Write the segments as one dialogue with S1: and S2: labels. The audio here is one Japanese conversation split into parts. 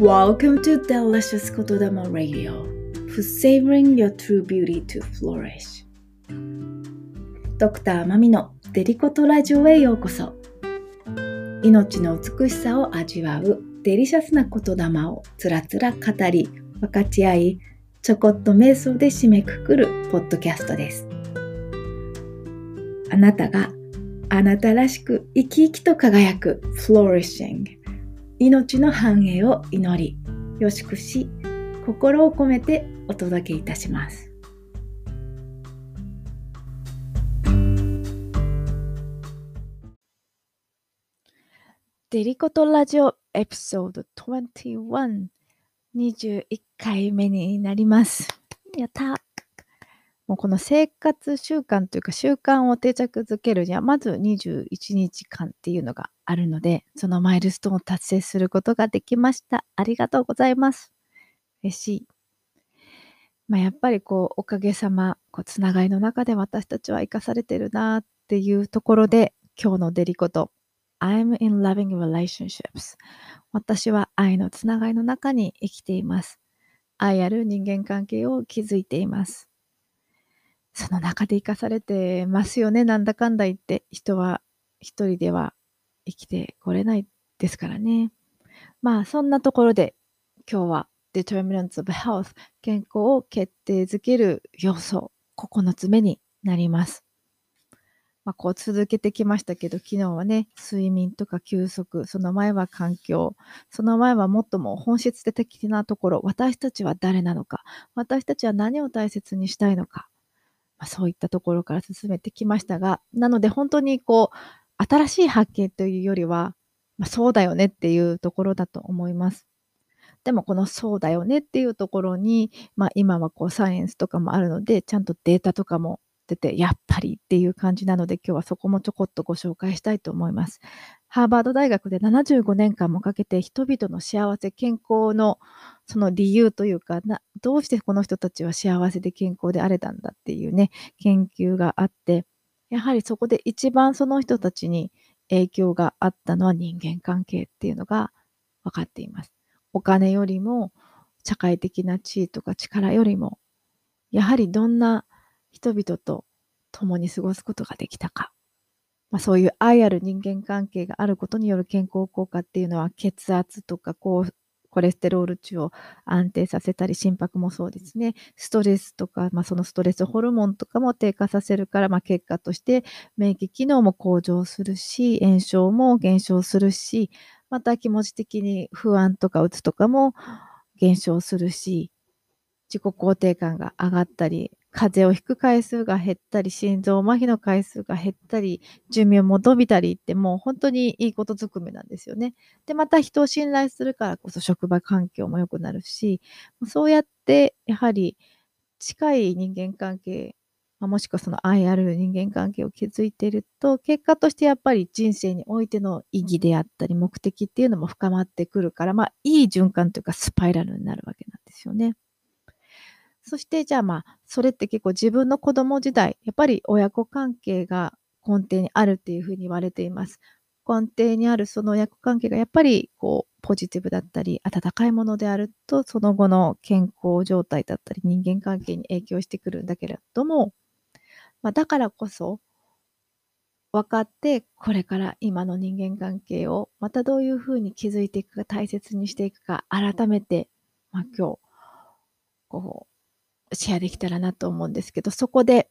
S1: Welcome to Delicious 言霊 Radio for savoring your true beauty to flourish. ドクターマミのデリコトラジオへようこそ。命の美しさを味わうデリシャスな言霊をつらつら語り分かち合いちょこっと瞑想で締めくくるポッドキャストです。あなたがあなたらしく生き生きと輝く Flourishing 命の繁栄を祈りよしくし心を込めてお届けいたします。デリコトラジオエピソード21 21回目になります。やったもうこの生活習慣というか習慣を定着づけるには、まず21日間っていうのがあるので、そのマイルストーンを達成することができました。ありがとうございます。嬉しい。まあ、やっぱりこう、おかげさま、こうつながりの中で私たちは生かされてるなっていうところで、今日のデリコと、I'm in loving relationships. 私は愛のつながりの中に生きています。愛ある人間関係を築いています。その中で生かされてますよね。なんだかんだ言って、人は一人では生きてこれないですからね。まあ、そんなところで今日は Determinants of Health 健康を決定づける要素9つ目になります。まあ、こう続けてきましたけど、昨日はね、睡眠とか休息、その前は環境、その前はもっとも本質的なところ、私たちは誰なのか、私たちは何を大切にしたいのか、まあ、そういったところから進めてきましたが、なので本当にこう、新しい発見というよりは、まあ、そうだよねっていうところだと思います。でもこのそうだよねっていうところに、まあ、今はこうサイエンスとかもあるので、ちゃんとデータとかも出て、やっぱりっていう感じなので、今日はそこもちょこっとご紹介したいと思います。ハーバード大学で75年間もかけて人々の幸せ、健康のその理由というかな、どうしてこの人たちは幸せで健康であれたんだっていうね、研究があって、やはりそこで一番その人たちに影響があったのは人間関係っていうのが分かっています。お金よりも社会的な地位とか力よりも、やはりどんな人々と共に過ごすことができたか。まあ、そういう愛ある人間関係があることによる健康効果っていうのは血圧とか高コレステロール値を安定させたり、心拍もそうですね。ストレスとか、まあ、そのストレスホルモンとかも低下させるから、まあ、結果として免疫機能も向上するし、炎症も減少するし、また気持ち的に不安とかうつとかも減少するし、自己肯定感が上がったり、風邪をひく回数が減ったり、心臓麻痺の回数が減ったり、寿命も伸びたりってもう本当にいいことずくめなんですよね。で、また人を信頼するからこそ職場環境も良くなるし、そうやってやはり近い人間関係、もしくはその愛ある人間関係を築いていると、結果としてやっぱり人生においての意義であったり目的っていうのも深まってくるから、まあいい循環というかスパイラルになるわけなんですよね。そしてじゃあまあ、それって結構自分の子供時代、やっぱり親子関係が根底にあるっていうふうに言われています。根底にあるその親子関係がやっぱりこうポジティブだったり温かいものであるとその後の健康状態だったり人間関係に影響してくるんだけれども、まあ、だからこそ分かってこれから今の人間関係をまたどういうふうに築いていくか大切にしていくか改めて、まあ、今日こうシェアできたらなと思うんですけど、そこで、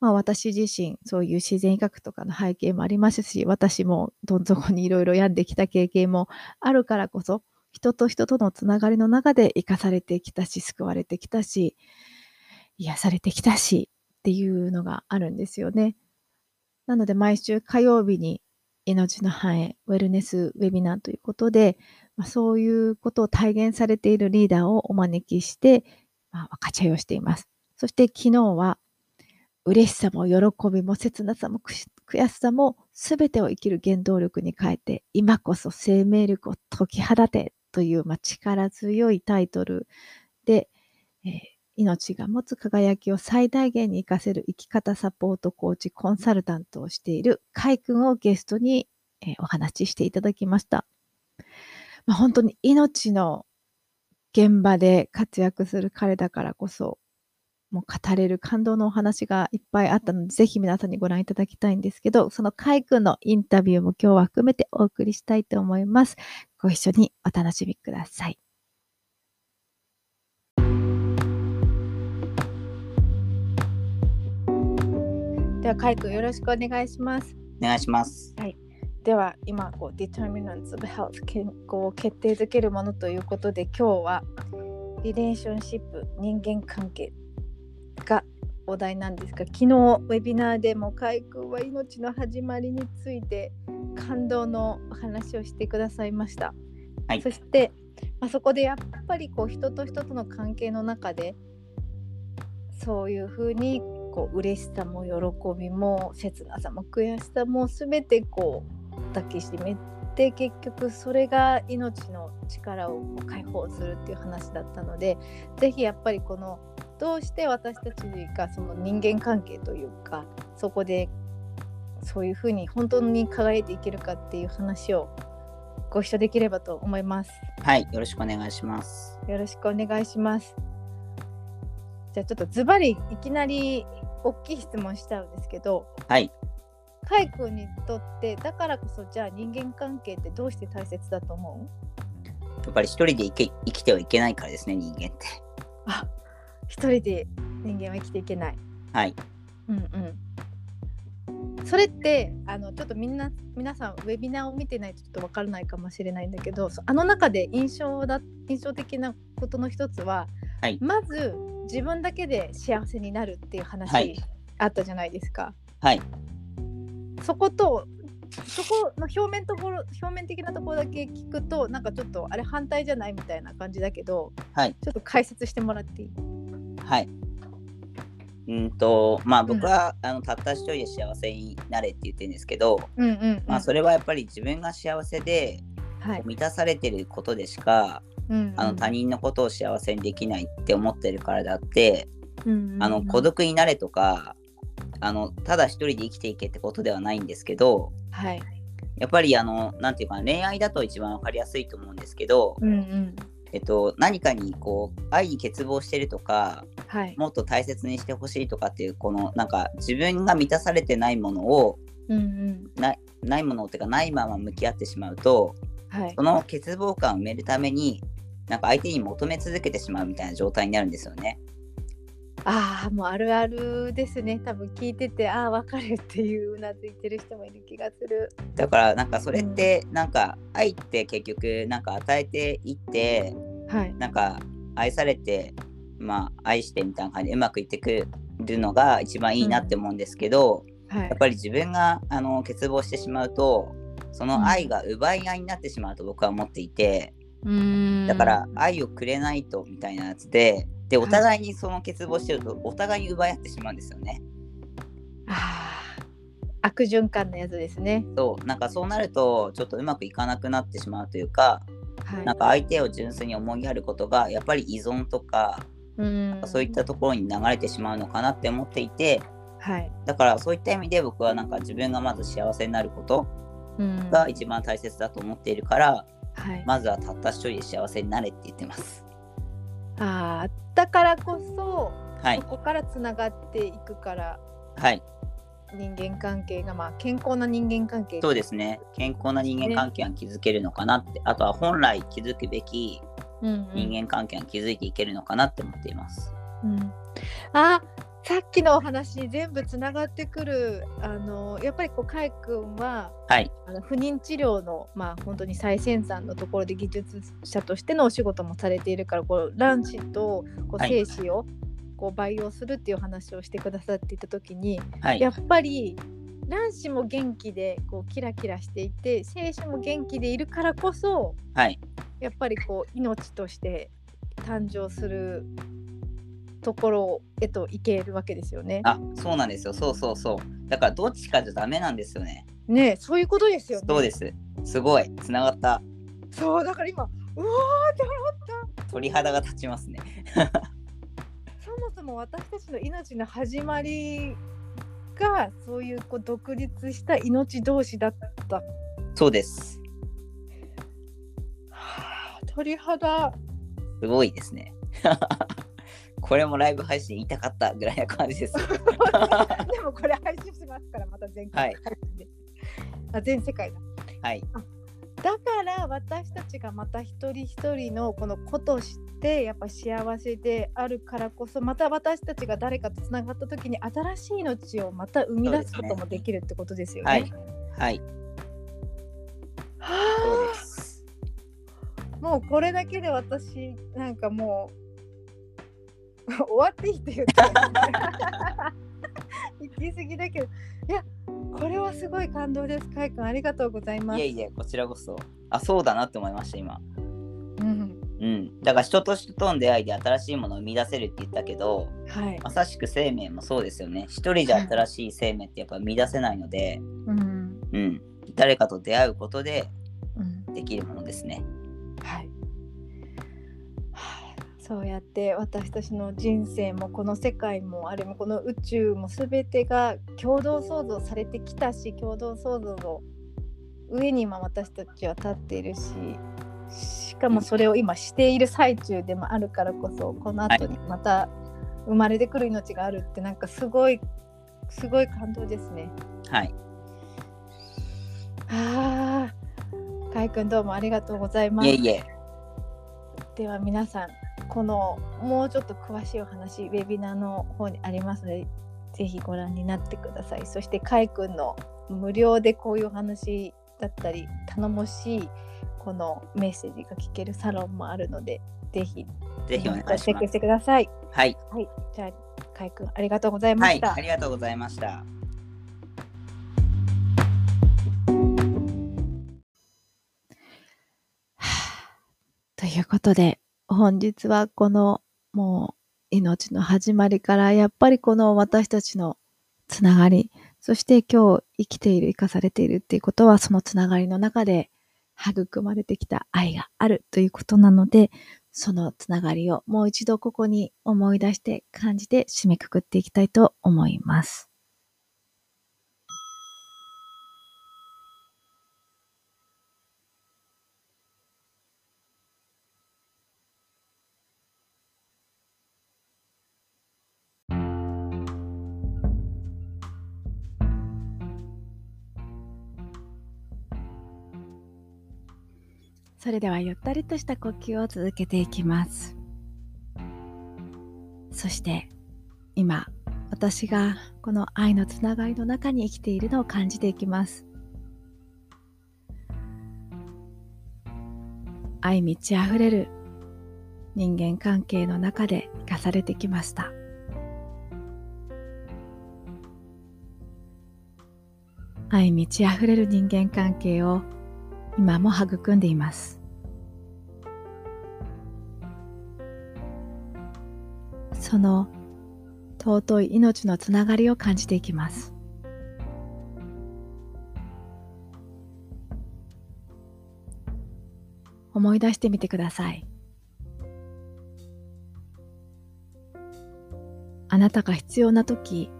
S1: まあ私自身、そういう自然医学とかの背景もありますし、私もどん底にいろいろ病んできた経験もあるからこそ、人と人とのつながりの中で生かされてきたし、救われてきたし、癒されてきたしっていうのがあるんですよね。なので毎週火曜日に命の繁栄ウェルネスウェビナーということで、まあ、そういうことを体現されているリーダーをお招きして、まあ、分かち合いをしています。そして昨日は、嬉しさも喜びも切なさも悔しさも全てを生きる原動力に変えて、今こそ生命力を解き放てという、まあ、力強いタイトルで、えー、命が持つ輝きを最大限に活かせる生き方サポートコーチ、コンサルタントをしているカイ君をゲストに、えー、お話ししていただきました。まあ、本当に命の現場で活躍する彼だからこそ、もう語れる感動のお話がいっぱいあったので、ぜひ皆さんにご覧いただきたいんですけど、そのカイ君のインタビューも今日は含めてお送りしたいと思います。ご一緒にお楽しみください。では、カイ君よろしくお願いします。
S2: お願いします。
S1: では今こう Determinants of Health 健康を決定づけるものということで今日はリレーションシップ人間関係がお題なんですが昨日ウェビナーでも海君は命の始まりについて感動のお話をしてくださいました、
S2: はい。
S1: そして、まあ、そこでやっぱりこう人と人との関係の中でそういうふうにこう嬉しさも喜びも切なさも悔しさも全てこう抱きしめて結局それが命の力を解放するっていう話だったのでぜひやっぱりこのどうして私たちがその人間関係というかそこでそういうふうに本当に輝いていけるかっていう話をご一緒できればと思います。
S2: はい、よろしくお願いします。
S1: よろしくお願いします。じゃあちょっとズバリいきなり大きい質問しちゃうんですけど、
S2: はい、
S1: カイ君にとってだからこそじゃあ人間関係ってどうして大切だと思う？
S2: やっぱり一人で生き生きてはいけないからですね、人間って。
S1: あ一人で人間は生きていけない。
S2: はい、
S1: うんうん。それってあのちょっとみんな皆さんウェビナーを見てないとちょっと分からないかもしれないんだけどそあの中で印象だ印象的なことの一つは、
S2: はい
S1: まず自分だけで幸せになるっていう
S2: は
S1: 話
S2: い
S1: あったじゃないですか。
S2: はい、
S1: そことそこの表面ところ表面的なところだけ聞くとなんかちょっとあれ反対じゃないみたいな感じだけど、
S2: はい。
S1: ちょっと解説してもらっていい？
S2: はい。うんと、まあ僕は、あのたった一人で幸せになれって言ってるんですけど、
S1: うんうん、うん、
S2: まあそれはやっぱり自分が幸せで
S1: はい、
S2: 満たされてることでしか、
S1: うんうん。
S2: あの他人のことを幸せにできないって思ってるからだって、
S1: うんうんうん。
S2: あの孤独になれとか、あのただ一人で生きていけってことではないんですけど、
S1: はい。
S2: やっぱりあの、なんていうかな、恋愛だと一番わかりやすいと思うんですけど、
S1: うんうん。
S2: えっと、何かにこう、愛に欠乏してるとか、
S1: はい。
S2: もっと大切にしてほしいとかっていう、この、なんか自分が満たされてないものを、
S1: うんうん。
S2: ないないものっていうか、ないまま向き合ってしまうと、
S1: はい。
S2: その欠乏感を埋めるために、なんか相手に求め続けてしまうみたいな状態になるんですよね。
S1: ああもうあるあるですね。多分聞いててああ分かるっていううなずいてる人もいる気がする。
S2: だから、なんかそれって、なんか愛って結局、なんか与えていって、
S1: はい。
S2: なんか愛されて、まあ、愛してみたいな感じでうまくいってくるのが一番いいなって思うんですけど、
S1: はい。
S2: やっぱり自分があの欠乏してしまうとその愛が奪い合いになってしまうと僕は思っていて、だから愛をくれないとみたいなやつででお互いにその欠乏してるとお互いに奪い合ってしまうんですよね。
S1: あー悪循環のやつですね。
S2: そう。なんかそうなるとちょっとうまくいかなくなってしまうというか
S1: はい。
S2: なんか相手を純粋に思いやることがやっぱり依存とか
S1: うーん。
S2: そういったところに流れてしまうのかなって思っていて
S1: はい。
S2: だからそういった意味で僕はなんか自分がまず幸せになること
S1: うん。
S2: が一番大切だと思っているから、
S1: はい
S2: まずはたった一人で幸せになれって言ってます。
S1: あーだからこそ
S2: はい
S1: そ。こからつながっていくから
S2: はい。
S1: 人間関係がまあ健康な人間関係
S2: そうですね。健康な人間関係が築けるのかなって、あとは本来築くべき
S1: うんうん
S2: 人間関係が築いていけるのかなって思っています。
S1: うん、あさっきのお話に全部つながってくるあのやっぱりこうカイ君は
S2: はい。
S1: あの不妊治療のまあ本当に最先端のところで技術者としてのお仕事もされているからこう卵子とこう
S2: はい
S1: 精子をこう培養するっていう話をしてくださっていた時に、
S2: はい。
S1: やっぱり卵子も元気でこうキラキラしていて精子も元気でいるからこそ
S2: はい。
S1: やっぱりこう命として誕生するところへといけるわけですよね。
S2: あ、そうなんですよ。そうそうそう。だからどっちかじゃダメなんですよね。
S1: ねえそういうことですよね。
S2: そうです。すごい。つながった。
S1: そうだから今うわーって思った。
S2: 鳥肌が立ちますね。
S1: そもそも私たちの命の始まりがそういうこう独立した命同士だった。
S2: そうです。
S1: はあ鳥肌
S2: すごいですね。これもライブ配信言いたかったぐらいな感じです。
S1: でもこれ配信しますからまた全
S2: はい
S1: あ全世界だ
S2: はい。
S1: だから私たちがまた一人一人のこのことを知ってやっぱ幸せであるからこそまた私たちが誰かとつながった時に新しい命をまた生み出すこともできるってことですよね。
S2: はい。はい。そう
S1: は
S2: です。
S1: あもうこれだけで私なんかもう 終わっていいって言ったら行き過ぎだけどいやこれはすごい感動です。かいくんありがとうございます。
S2: いえいえ、こちらこそ。あ、そうだなって思いました、今。
S1: うん、
S2: うん。だから人と人との出会いで新しいものを生み出せるって言ったけど、
S1: はい。
S2: まさしく生命もそうですよね。一人じゃ新しい生命ってやっぱ生み出せないので、
S1: うん
S2: うん。誰かと出会うことで
S1: うん
S2: できるものですね。
S1: そうやって私たちの人生もこの世界もあるいはこの宇宙も全てが共同創造されてきたし共同創造の上に今私たちは立っているししかもそれを今している最中でもあるからこそこの後にまた生まれてくる命があるってなんかすごいすごい感動ですね。
S2: はい。
S1: ああ、かいくんどうもありがとうございます。
S2: いえいえ。
S1: では皆さんこのもうちょっと詳しいお話ウェビナーの方にありますのでぜひご覧になってくださいそしてかいくんの無料でこういうお話だったり頼もしいこのメッセージが聞けるサロンもあるのでぜひ
S2: ぜひお願いします
S1: チェックし。てください
S2: はい。
S1: はいじゃあかいくんありがとうございま
S2: はい。
S1: した、
S2: ありがとうございました。
S1: ということで本日はこのもう命の始まりからやっぱりこの私たちのつながりそして今日生きている生かされているっていうことはそのつながりの中で育まれてきた愛があるということなのでそのつながりをもう一度ここに思い出して感じて締めくくっていきたいと思います。それではゆったりとした呼吸を続けていきます。そして今私がこの愛のつながりの中に生きているのを感じていきます。愛満ち溢れる人間関係の中で生かされてきました。愛満ち溢れる人間関係を今も育んでいます。その尊い命のつながりを感じていきます。思い出してみてください。あなたが必要な時、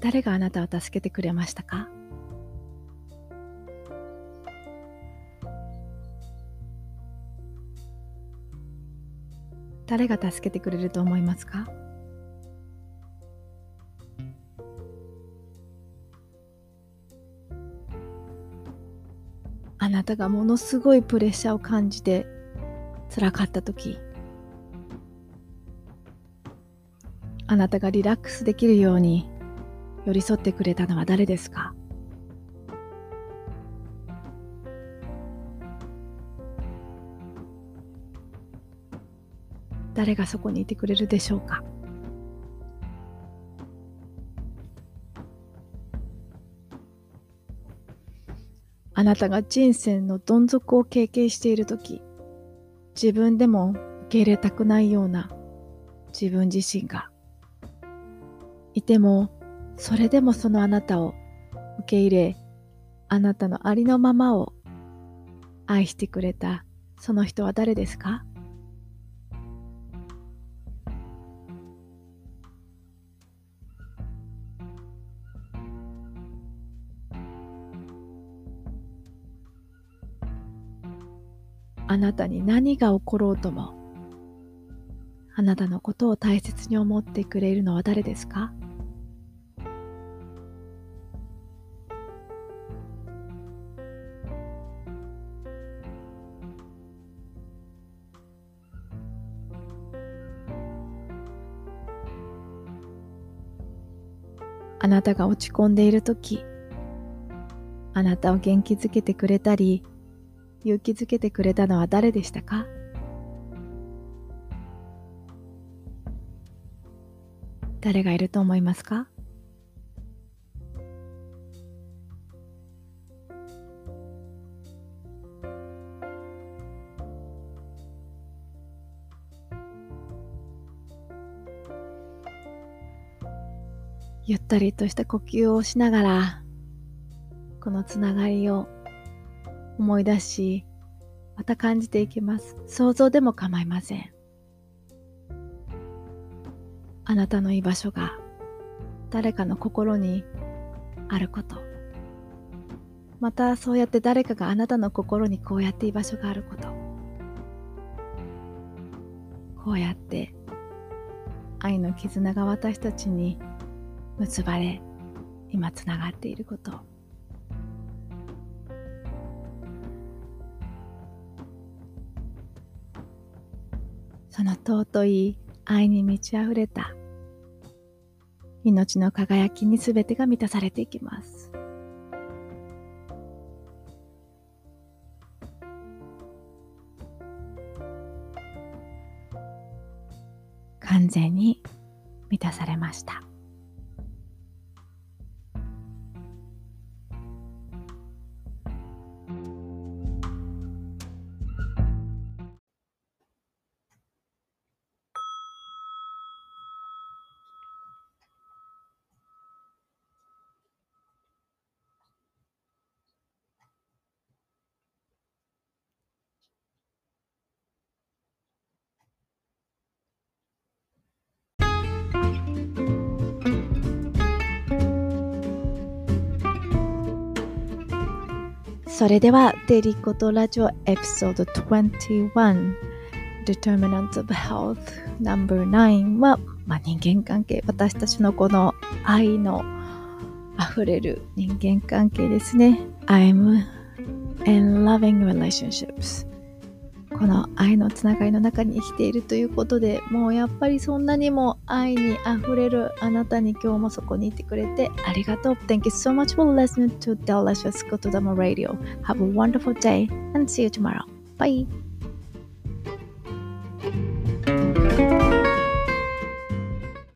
S1: 誰があなたを助けてくれましたか？誰が助けてくれると思いますか？あなたがものすごいプレッシャーを感じて辛かった時あなたがリラックスできるように寄り添ってくれたのは誰ですか？誰がそこにいてくれるでしょうか？あなたが人生のどん底を経験している時自分でも受け入れたくないような自分自身が。いてもそれでもそのあなたを受け入れあなたのありのままを愛してくれたその人は誰ですか？あなたに何が起ころうともあなたのことを大切に思ってくれるのは誰ですか？あなたが落ち込んでいるとき、あなたを元気づけてくれたり、勇気づけてくれたのは誰でしたか？誰がいると思いますか？ゆったりとした呼吸をしながら、このつながりを思い出し、また感じていきます。想像でも構いません。あなたの居場所が誰かの心にあること。またそうやって誰かがあなたの心にこうやって居場所があること。こうやって愛の絆が私たちに結ばれ今つながっていることその尊い愛に満ち溢れた命の輝きにすべてが満たされていきます完全に満たされました。それでは、デリコとラジオエピソード21 Determinants of Health No.9 は、まあ、人間関係、私たちのこの愛の溢れる人間関係ですね。I'm in loving relationships この愛のつながりの中に生きているということでもうやっぱりそんなにも愛にあふれるあなたに今日もそこにいてくれてありがとう Thank you so much for listening to Delicious Kotodama Radio Have a wonderful day and see you tomorrow Bye